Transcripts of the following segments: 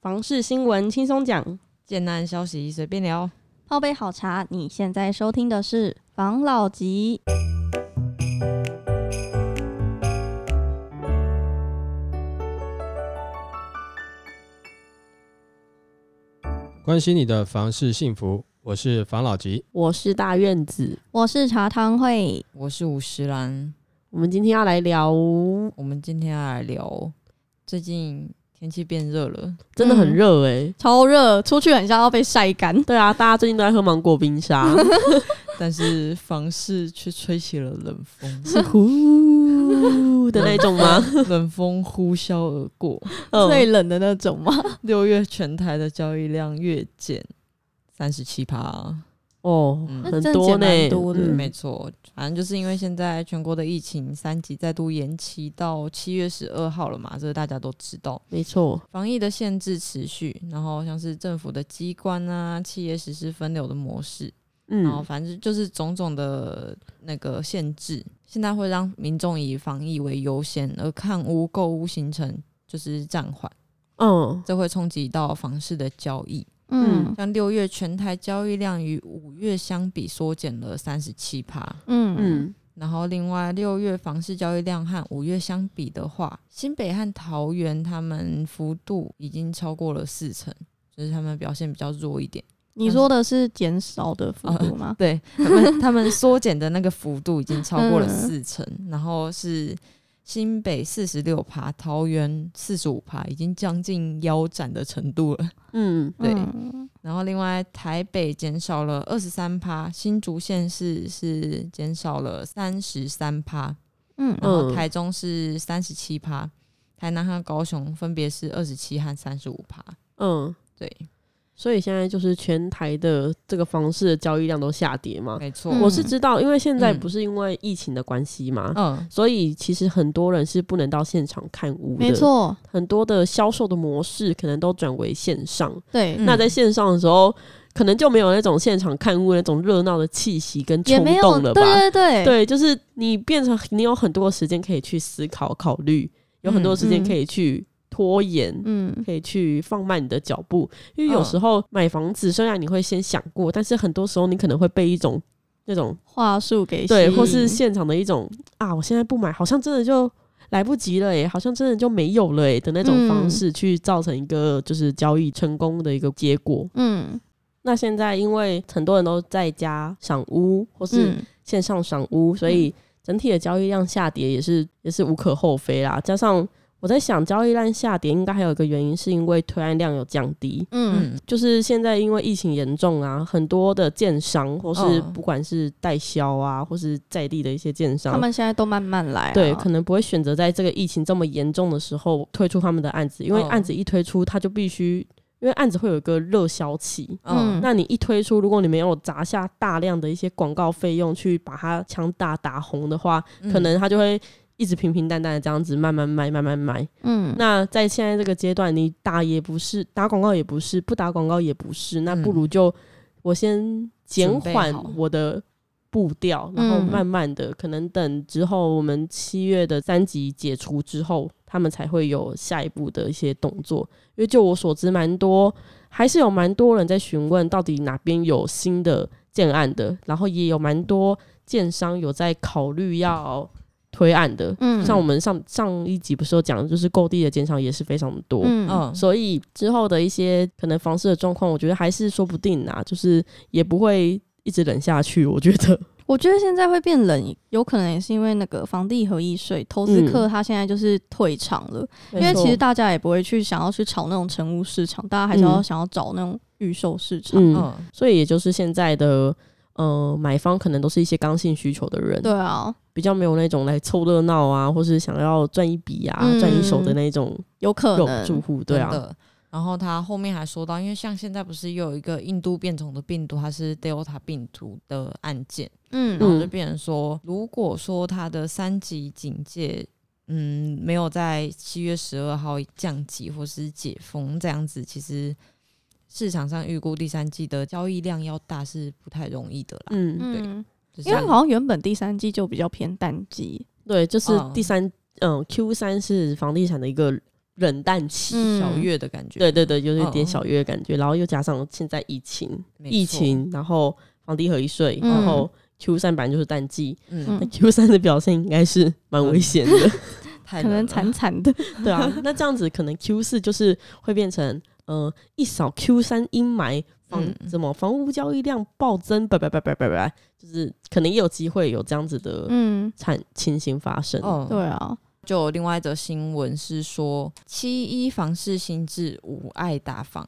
房事新闻轻松讲，简单消息随便聊。泡杯好茶，你现在收听的是房老吉。关心你的房事幸福，我是房老吉。我是大院子。我是茶汤会，我是吴诗兰，我们今天要来聊，我们今天要来聊最近天气变热了，真的很热哎、超热，出去很像要被晒干。对啊，大家最近都在喝芒果冰沙，但是房市却吹起了冷风，是呼的那种吗？冷风呼啸而过。嗯最冷的那种吗？六月全台的交易量月减三十七趴，哦，嗯。很多呢、减蛮多的嗯。没错，反正就是因为现在全国的疫情三级再度延期到七月十二号了嘛，这个大家都知道。没错，防疫的限制持续，然后像是政府的机关啊、企业实施分流的模式，然后嗯，反正就是种种的那个限制，现在会让民众以防疫为优先，而看屋购物行程就是暂缓，嗯，这会冲击到房市的交易。嗯像六月全台交易量与五月相比缩减了三十七趴，嗯然后另外六月房市交易量和五月相比的话，新北和桃园他们幅度已经超过了四成，就是他们表现比较弱一点。你说的是减少的幅度吗？对他们，他们缩减的那个幅度已经超过了嗯四成，然后是新北四十六趴，桃园四十五趴，已经将近腰斩的程度了。嗯，对。嗯。然后另外台北减少了二十三趴，新竹县市是减少了三十三趴，嗯。然后嗯台中是三十七趴，台南和高雄分别是二十七和三十五趴。嗯，对，所以现在就是全台的这个房市的交易量都下跌嘛。没错，嗯我是知道，因为现在嗯不是因为疫情的关系嘛，嗯，所以其实很多人是不能到现场看屋的。没，错，很多的销售的模式可能都转为线上。对，嗯那在线上的时候，可能就没有那种现场看屋那种热闹的气息跟冲动了吧？对对对，对，就是你变成你有很多时间可以去思考、考虑，有很多时间嗯可以去拖延。嗯。可以去放慢你的脚步，因为有嗯时候买房子虽然你会先想过，但是很多时候你可能会被一种那种话术给对，或是现场的一种啊，我现在不买，好像真的就来不及了耶，好像真的就没有了诶的那种方嗯。式，去造成一个就是交易成功的一个结果。嗯。那现在因为很多人都在家赏屋或是嗯。线上赏屋，所以整体的交易量下跌也是也是无可厚非啦。加上我在想，交易量下跌应该还有一个原因，是因为推案量有降低。嗯。嗯。就是现在因为疫情严重啊，很多的建商或是嗯不管是代销啊，或是在地的一些建商，他们现在都慢慢来啊，对可能不会选择在这个疫情这么严重的时候推出他们的案子，因为嗯案子一推出，他就必须因为案子会有一个热销期。嗯。嗯那你一推出，如果你没有砸下大量的一些广告费用去把它强大打红的话，嗯。可能它就会一直平平淡淡的这样子慢慢卖，慢慢卖。嗯那在现在这个阶段，你打也不是，打广告也不是，不打广告也不是，那不嗯如就我先减缓我的步调，然后嗯慢慢的，可能等之后我们七月的三级解除之后，他们才会有下一步的一些动作。因为就我所知，蛮多还是有蛮多人在询问到底哪边有新的建案的，然后也有蛮多建商有在考虑要推案的。嗯。像我们上上一集不是有讲，就是购地的减少也是非常的多，嗯。嗯，所以之后的一些可能房市的状况，我觉得还是说不定啊，就是也不会一直冷下去。我觉得，我觉得现在会变冷，有可能也是因为那个房地合一税，投资客他现在就是退场了，因为其实大家也不会去想要去炒那种成屋市场，大家还是要嗯。想要找那种预售市场。嗯，嗯。所以也就是现在的呃买方可能都是一些刚性需求的人，对啊，比较没有那种来凑热闹啊，或是想要赚一笔啊、嗯。赚一手的那种有可肉能住户，对啊，然后他后面还说到，因为像现在不是又有一个印度变种的病毒，它是 Delta 病毒的案件，嗯。然后就变成说，如果说它的三级警戒，嗯，没有在七月十二号降级或是解封这样子，其实市场上预估第三季的交易量要大是不太容易的啦。嗯，嗯，就是因为好像原本第三季就比较偏淡季，对，就是嗯第三，嗯，Q 三是房地产的一个冷淡期。嗯。小月的感觉，对对对，有一点嗯小月的感觉，然后又加上现在疫情，疫，情，然后房地合一税，嗯。然后 Q 三本来就是淡季，嗯。嗯，那 Q 三的表现应该是蛮危险的，可能惨惨的。对啊，那这样子可能 Q 四就是会变成呃一扫 Q 三阴霾，房、嗯什么房屋交易量暴增，叭叭叭叭叭叭，就是可能也有机会有这样子的嗯，产情形发生。哦，对啊，就有另外一则新闻是说，七一房市新制五爱打房，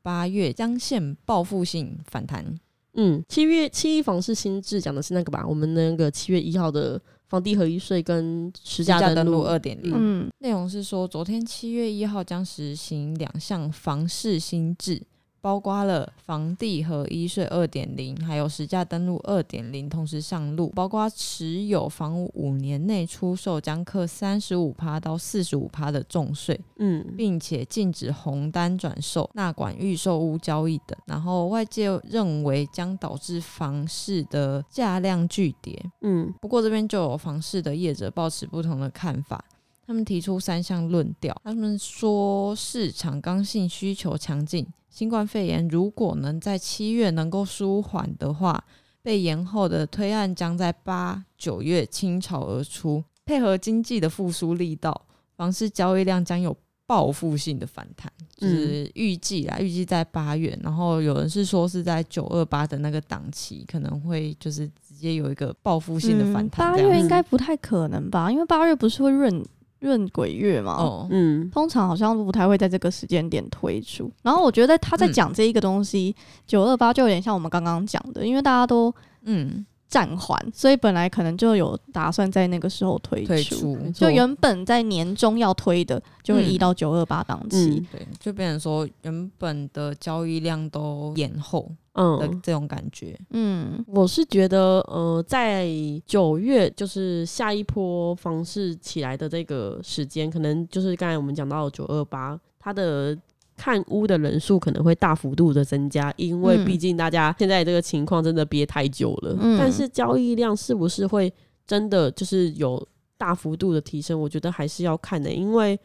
八月将现报复性反弹。嗯，七月七一房市新制讲的是那个吧？我们那个七月一号的房地合一税跟实价登录二点零，嗯。内容是说，昨天七月一号将实行两项房市新制，包括了房地合一税二点零，还有实价登录二点零同时上路，包括持有房屋五年内出售将课三十五趴到四十五趴的重税，嗯并且禁止红单转售、纳管预售屋交易等。然后外界认为将导致房市的价量巨跌，嗯不过这边就有房市的业者抱持不同的看法，他们提出三项论调。他们说市场刚性需求强劲，新冠肺炎如果能在七月能够舒缓的话，被延后的推案将在八九月倾巢而出，配合经济的复苏力道，房市交易量将有。报复性的反弹，就是预计啦，预计在八月，然后有人是说是在九二八的那个档期，可能会就是直接有一个报复性的反嗯弹。八月应该不太可能吧？因为八月不是会闰闰鬼月嘛？哦，嗯通常好像都不太会在这个时间点推出。然后我觉得他在嗯讲这一个东西，九二八就有点像我们刚刚讲的，因为大家都嗯，暂缓，所以本来可能就有打算在那个时候推退出，就原本在年中要推的，就会移到九二八档期。嗯对，就变成说原本的交易量都延后的嗯，这种感觉。嗯我是觉得呃，在九月就是下一波房市起来的这个时间，可能就是刚才我们讲到九二八，它的。看屋的人数可能会大幅度的增加，因为嗯毕竟大家现在这个情况真的憋太久了。嗯但是交易量是不是会真的就是有大幅度的提升？我觉得还是要看的，因为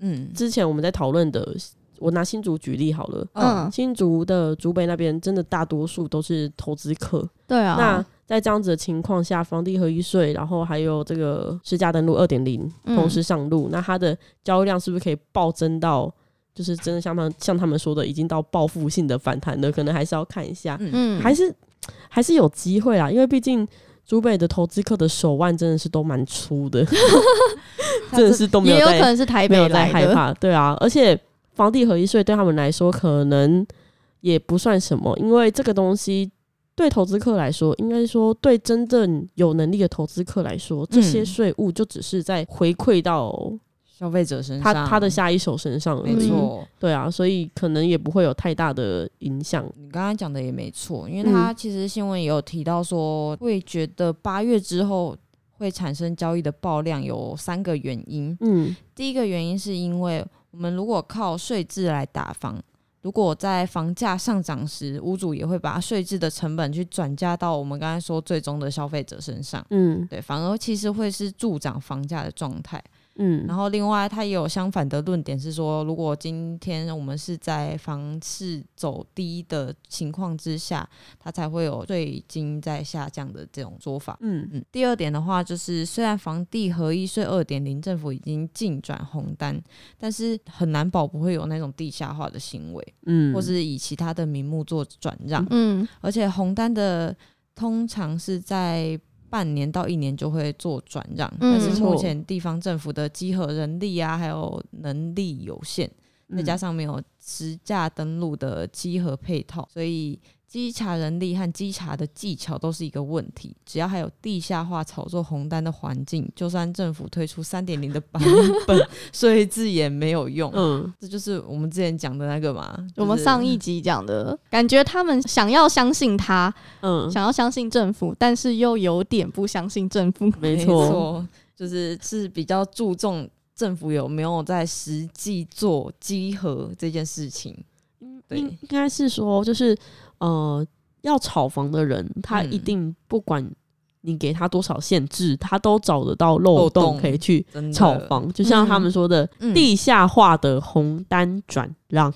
嗯之前我们在讨论的，我拿新竹举例好了，嗯，新竹的竹北那边真的大多数都是投资客。对啊。那在这样子的情况下，房地合一税，然后还有这个市价登录二点零嗯同时上路，那它的交易量是不是可以暴增到，就是真的像他们像他们说的，已经到报复性的反弹了？可能还是要看一下，还是还是有机会啦，因为毕竟。竹北的投资客的手腕真的是都蛮粗的 真的是都没有在也有可能是台北没有在来。害怕，对啊，而且房地合一税对他们来说可能也不算什么，因为这个东西对投资客来说，应该说对真正有能力的投资客来说，这些嗯税务就只是在回馈到消费者身上，他他的下一手身上而已，没错。对啊，所以可能也不会有太大的影响。你刚刚讲的也没错，因为嗯他其实新闻也有提到说，会觉得八月之后会产生交易的爆量有三个原因。嗯第一个原因是因为我们如果靠税制来打房，如果在房价上涨时，屋主也会把税制的成本去转嫁到我们刚才说最终的消费者身上，嗯对，反而其实会是助长房价的状态。嗯，然后另外，它也有相反的论点是说，如果今天我们是在房市走低的情况之下，它才会有税金在下降的这种说法。嗯。嗯，第二点的话，就是虽然房地合一税二点零政府已经进转红单，但是很难保不会有那种地下化的行为，嗯，或是以其他的名目做转让。嗯。而且红单的通常是在半年到一年就会做转让，嗯但是目前地方政府的集合人力啊，还有能力有限，再加嗯上没有实价登录的机核配套，所以稽查人力和稽查的技巧都是一个问题。只要还有地下化炒作红单的环境，就算政府推出三点零的版 本，税制也没有用。嗯这就是我们之前讲的那个嘛，我们上一集讲的，感觉他们想要相信他，嗯，想要相信政府，但是又有点不相信政府。没 错，就是是比较注重政府有没有在实际做稽核这件事情。对。应应该是说，就是呃，要炒房的人，他嗯一定不管你给他多少限制，他都找得到漏漏洞洞可以去炒房。就像他们说的，嗯。地下化的红单转让，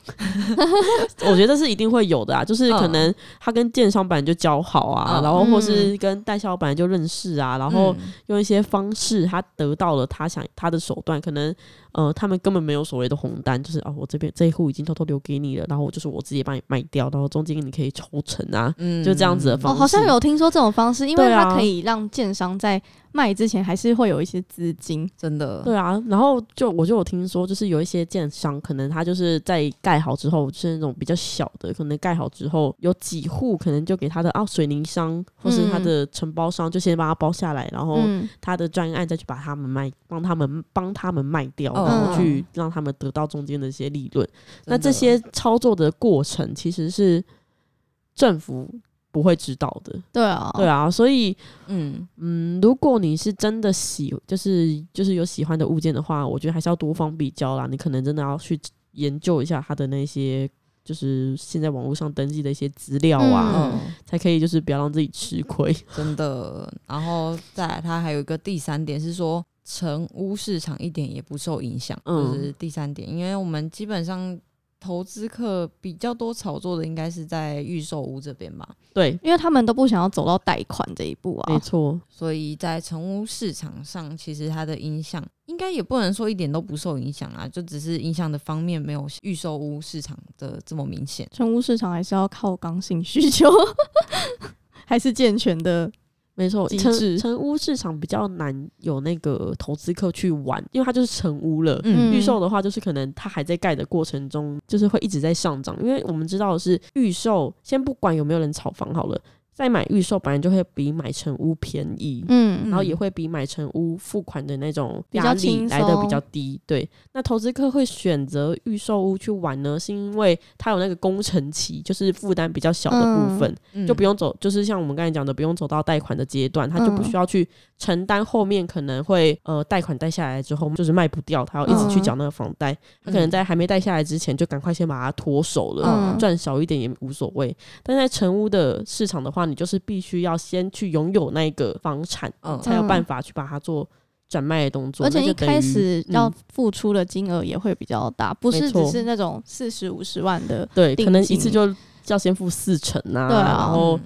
我觉得是一定会有的啊。就是可能他跟建商本来就交好啊，嗯。然后或是跟代销本来就认识啊，然后嗯。用一些方式，他得到了他想他的手段，可能呃他们根本没有所谓的红单，就是哦我这边这一户已经偷偷留给你了，然后我就是我直接帮你卖掉，然后中间你可以抽成啊，嗯。就这样子的哦，方式。好像有听说这种方式，因为它可以让建商在卖之前还是会有一些资金。真的，对啊，然后就我就有听说，就是有一些建商，可能他就是在盖好之后，就是那种比较小的，可能盖好之后有几户，可能就给他的啊水泥商或是他的承包商，就先把它包下来，然后嗯，他的专案再去把他们卖，帮他们帮他们卖掉，嗯然后去让他们得到中间的一些利润。那这些操作的过程其实是政府不会知道的，对啊，对啊，所以嗯嗯，如果你是真的喜，就是就是有喜欢的物件的话，我觉得还是要多方比较啦。你可能真的要去研究一下它的那些，就是现在网络上登记的一些资料啊，嗯，才可以就是不要让自己吃亏。真的。然后再来，它还有一个第三点是说，成屋市场一点也不受影响，嗯这是第三点，因为我们基本上。投资客比较多炒作的应该是在预售屋这边吧，对，因为他们都不想要走到贷款这一步啊。没错，所以在成屋市场上，其实它的影响应该也不能说一点都不受影响啊，就只是影响的方面没有预售屋市场的这么明显。成屋市场还是要靠刚性需求，还是健全的。没错。成机制成屋市场比较难有那个投资客去玩，因为它就是成屋了。嗯预售的话，就是可能它还在盖的过程中，就是会一直在上涨。因为我们知道的是，预售先不管有没有人炒房好了，在买预售本来就会比买成屋便宜。嗯然后也会比买成屋付款的那种压力来的比较低。对，那投资客会选择预售屋去玩呢，是因为它有那个工程期，就是负担比较小的部分，嗯就不用走，就是像我们刚才讲的，不用走到贷款的阶段，他就不嗯需要去承担后面可能会呃贷款贷下来之后就是卖不掉，他要一直去缴那个房贷，他可能在还没贷下来之前就赶快先把它脱手了，嗯赚少一点也无所谓。但在成屋的市场的话，你就是必须要先去拥有那个房产，嗯才有办法去把它做转卖的动作，而且一开始要嗯付出的金额也会比较大，不是只是那种四十五十万的。对，可能一次就要先付四成啊，对啊然后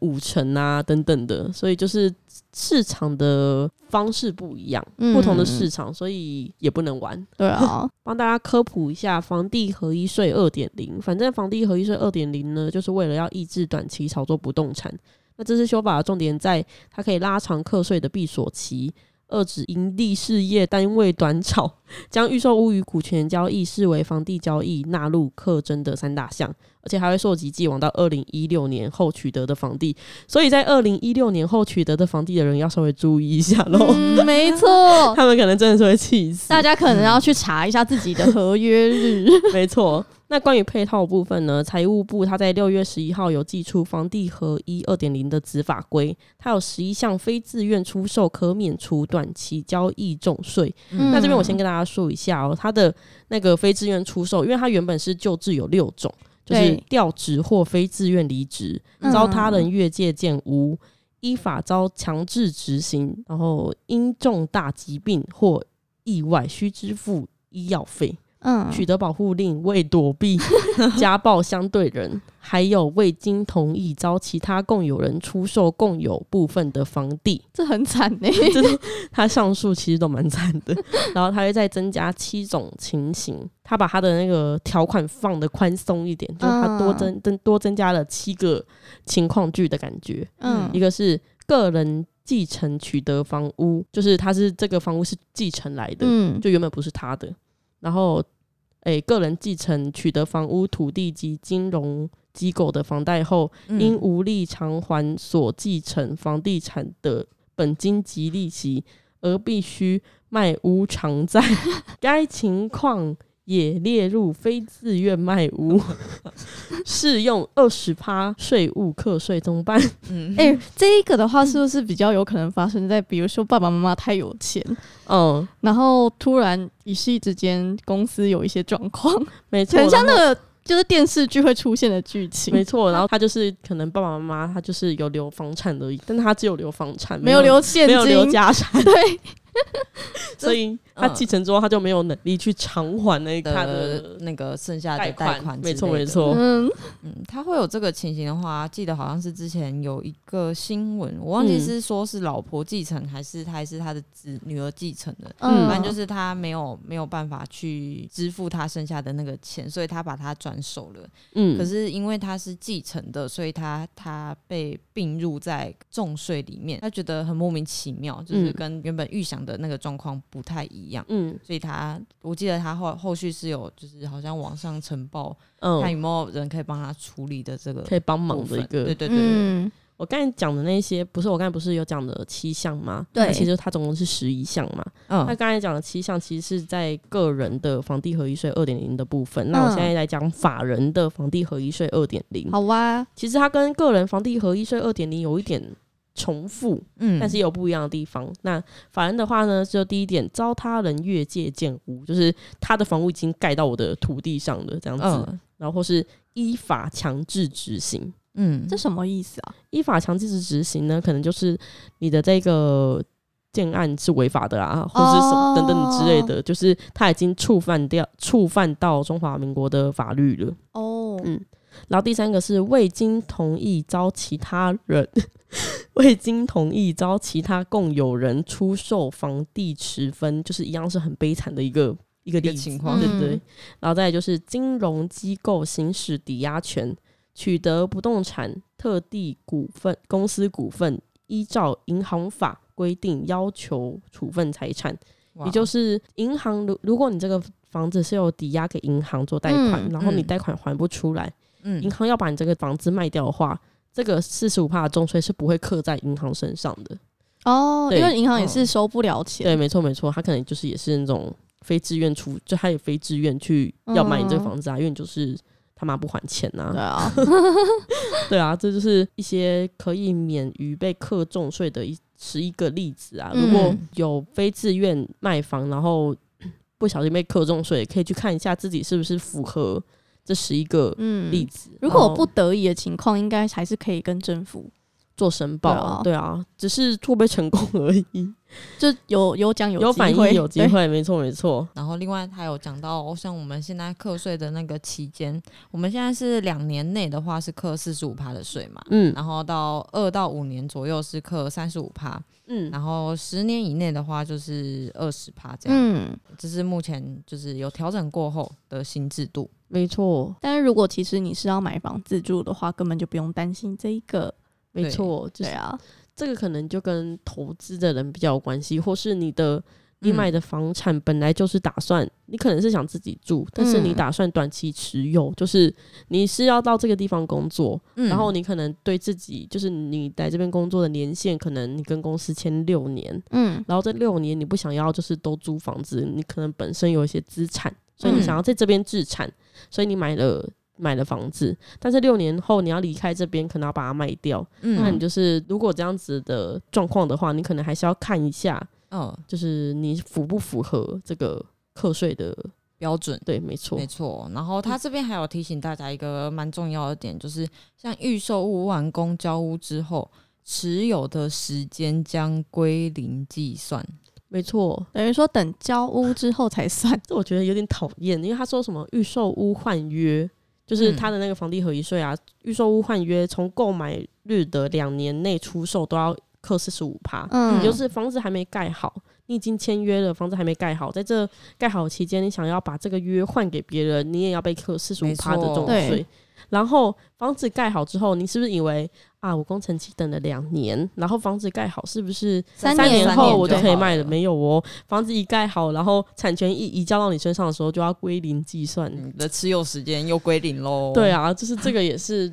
五成啊等等的，所以就是市场的方式不一样，嗯不同的市场，所以也不能玩。对啊，帮大家科普一下房地合一税二点零，反正房地合一税二点零呢，就是为了要抑制短期炒作不动产。那这次修法的重点在它可以拉长课税的闭锁期，遏制盈利事业单位短炒，将预售屋与股权交易视为房地交易，纳入课征的三大项，而且还会溯及既往到二零一六年后取得的房地。所以在二零一六年后取得的房地的人要稍微注意一下喽，嗯，没错，他们可能真的是会气死。大家可能要去查一下自己的合约日。没错。那关于配套部分呢？财务部它在六月十一号有寄出房地合一二点零的子法规，它有十一项非自愿出售可免除短期交易重税。嗯那这边我先跟大家说一下哦，它的那个非自愿出售，因为它原本是旧制有六种，就是对调职或非自愿离职，嗯遭他人越界建屋，依法遭强制执行，然后因重大疾病或意外需支付医药费。嗯，取得保护令为躲避 家暴相对人，还有未经同意遭其他共有人出售共有部分的房地，这很惨呢。就是他上诉其实都蛮惨的。然后他会再增加七种情形，他把他的那个条款放的宽松一点，就是他多增增多增加了七个情况剧的感觉。嗯一个是个人继承取得房屋，就是他是这个房屋是继承来的，嗯就原本不是他的。然后，诶、个人继承取得房屋、土地及金融机构的房贷后，嗯因无力偿还所继承房地产的本金及利息，而必须卖屋偿债。该情况也列入非自愿卖屋，适用二十趴税务课税，怎么办？嗯哎、这一个的话，是不是比较有可能发生在比如说爸爸妈妈太有钱，嗯，然后突然一夕之间公司有一些状况，没错，很像那个就是电视剧会出现的剧情没。错。然后他就是可能爸爸妈妈他就是有留房产而已，但他只有留房产，没有留现金，没有留家产，对，所以他继承之后他就没有能力去偿还那他的的那个剩下的贷贷款没错没错，嗯，嗯，他会有这个情形的话，记得好像是之前有一个新闻，我忘记嗯。是说是老婆继承还是他还是他的子女儿继承的，嗯反正就是他没有没有办法去支付他剩下的那个钱，所以他把他转手了。嗯，可是因为他是继承的，所以他他被并入在重税里面，他觉得很莫名其妙，就是嗯。跟原本预想的那个状况不太一样。嗯所以他，我记得他后后续是有，就是好像网上呈报，看有嗯，没有人可以帮他处理的这个可以帮忙的一个对对对，嗯，我刚才讲的那些，不是我刚才不是有讲的七项吗？对其实它总共是十一项嘛。嗯那刚才讲的七项，其实是在个人的房地合一税二点零的部分。那我现在来讲法人的房地合一税二点零。好哇，其实它跟个人房地合一税二点零有一点重复，嗯但是也有不一样的地方。那法人的话呢，就第一点，遭他人越界建屋，就是他的房屋已经盖到我的土地上了，这样子。嗯然后或是依法强制执行。嗯这什么意思啊？依法强制执行呢，可能就是你的这个建案是违法的啊，或是什么等等之类的，就是他已经触犯掉触犯到中华民国的法律了。哦，嗯然后第三个是未经同意遭其他人 未经同意遭其他共有人出售房地持分，就是一样是很悲惨的一个一个情况。对不对。嗯。然后再就是金融机构行使抵押权，取得不动产特地股份公司股份，依照银行法规定要求处分财产，也就是银行如如果你这个房子是有抵押给银行做贷款，嗯然后你嗯。贷款还不出来，嗯。银行要把你这个房子卖掉的话，这个四十五帕的重税是不会刻在银行身上的。哦，因为银行也哦是收不了钱。对，没错没错，他可能就是也是那种非自愿出，就他也非自愿去要买你这个嗯。房子啊，因为你就是他妈不还钱呐、对啊，对啊，这就是一些可以免于被课重税的一十一个例子啊。如果嗯。有非自愿卖房，然后不小心被课重税，可以去看一下自己是不是符合这十一个嗯，例子。如果我不得已的情况，应该还是可以跟政府做申报啊，对啊，只是会不会成功而已。就有有讲有反机会应有机对会，没错没错。然后另外他有讲到，像我们现在课税的那个期间，我们现在是两年内的话是课四十五趴的税嘛，嗯然后到二到五年左右是课三十五趴，嗯，然后十年以内的话就是二十趴这样。嗯，这是目前就是有调整过后的新制度。没错但是如果其实你是要买房自住的话，根本就不用担心这一个，没错，就是对啊，这个可能就跟投资的人比较有关系，或是你的你嗯买的房产本来就是打算，你可能是想自己住，但是你嗯打算短期持有，就是你是要到这个地方工作，嗯然后你可能对自己就是你来这边工作的年限，可能你跟公司签六年，嗯然后这六年你不想要就是都租房子，你可能本身有一些资产，所以你嗯想要在这边置产，所以你买了买了房子，但是六年后你要离开这边，可能要把它卖掉。嗯那你嗯就是如果这样子的状况的话，你可能还是要看一下，嗯就是你符不符合这个课税的。标准。对，没错没，错，然后他这边还有提醒大家一个蛮重要的点，就是像预售屋完工交屋之后，持有的时间将归零计算。没错。等于说等交屋之后才算，这我觉得有点讨厌，因为他说什么预售屋换约，就是他的那个房地合一税啊，预售屋换约从购买日的两年内出售都要扣四十五趴，嗯，也就是房子还没盖好，你已经签约了，房子还没盖好，在这盖好期间，你想要把这个约换给别人，你也要被扣四十五趴的这种税对。然后房子盖好之后，你是不是以为啊，我工程期等了两年，然后房子盖好，是不是三三年后我就可以卖了？了没有哦，房子一盖好，然后产权一移交到你身上的时候，就要归零计算。你的持有时间又归零喽。对，啊，就是这个也是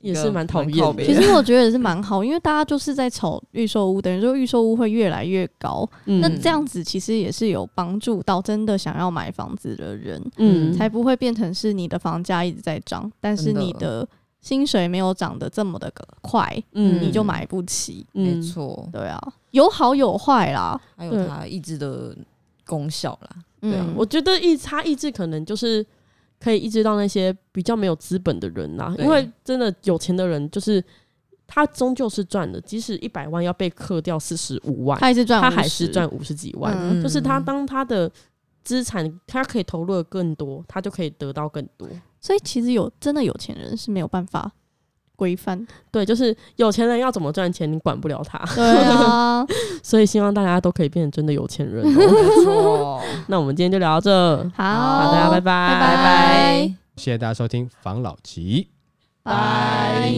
也是蛮讨厌其实我觉得也是蛮好，因为大家就是在炒预售屋，等于说预售屋会越来越高。嗯那这样子其实也是有帮助到真的想要买房子的人，嗯才不会变成是你的房价一直在涨，但是你的薪水没有涨得这么的快，嗯你就买不起。没嗯错，对啊，有好有坏啦。还有对它抑制的功效啦。对啊嗯，，我觉得抑它抑制可能就是可以抑制到那些比较没有资本的人呐。因为真的有钱的人，就是他终究是赚的，即使一百万要被克掉四十五万，他还是赚，他还是赚五十几万。就是他当他的资产他可以投入的更多，他就可以得到更多。所以其实有真的有钱人是没有办法。规范对，就是有钱人要怎么赚钱，你管不了他。对啊，所以希望大家都可以变成真的有钱人。那我们今天就聊到这，好，大家拜拜。拜拜，谢谢大家收听《防老集》，拜。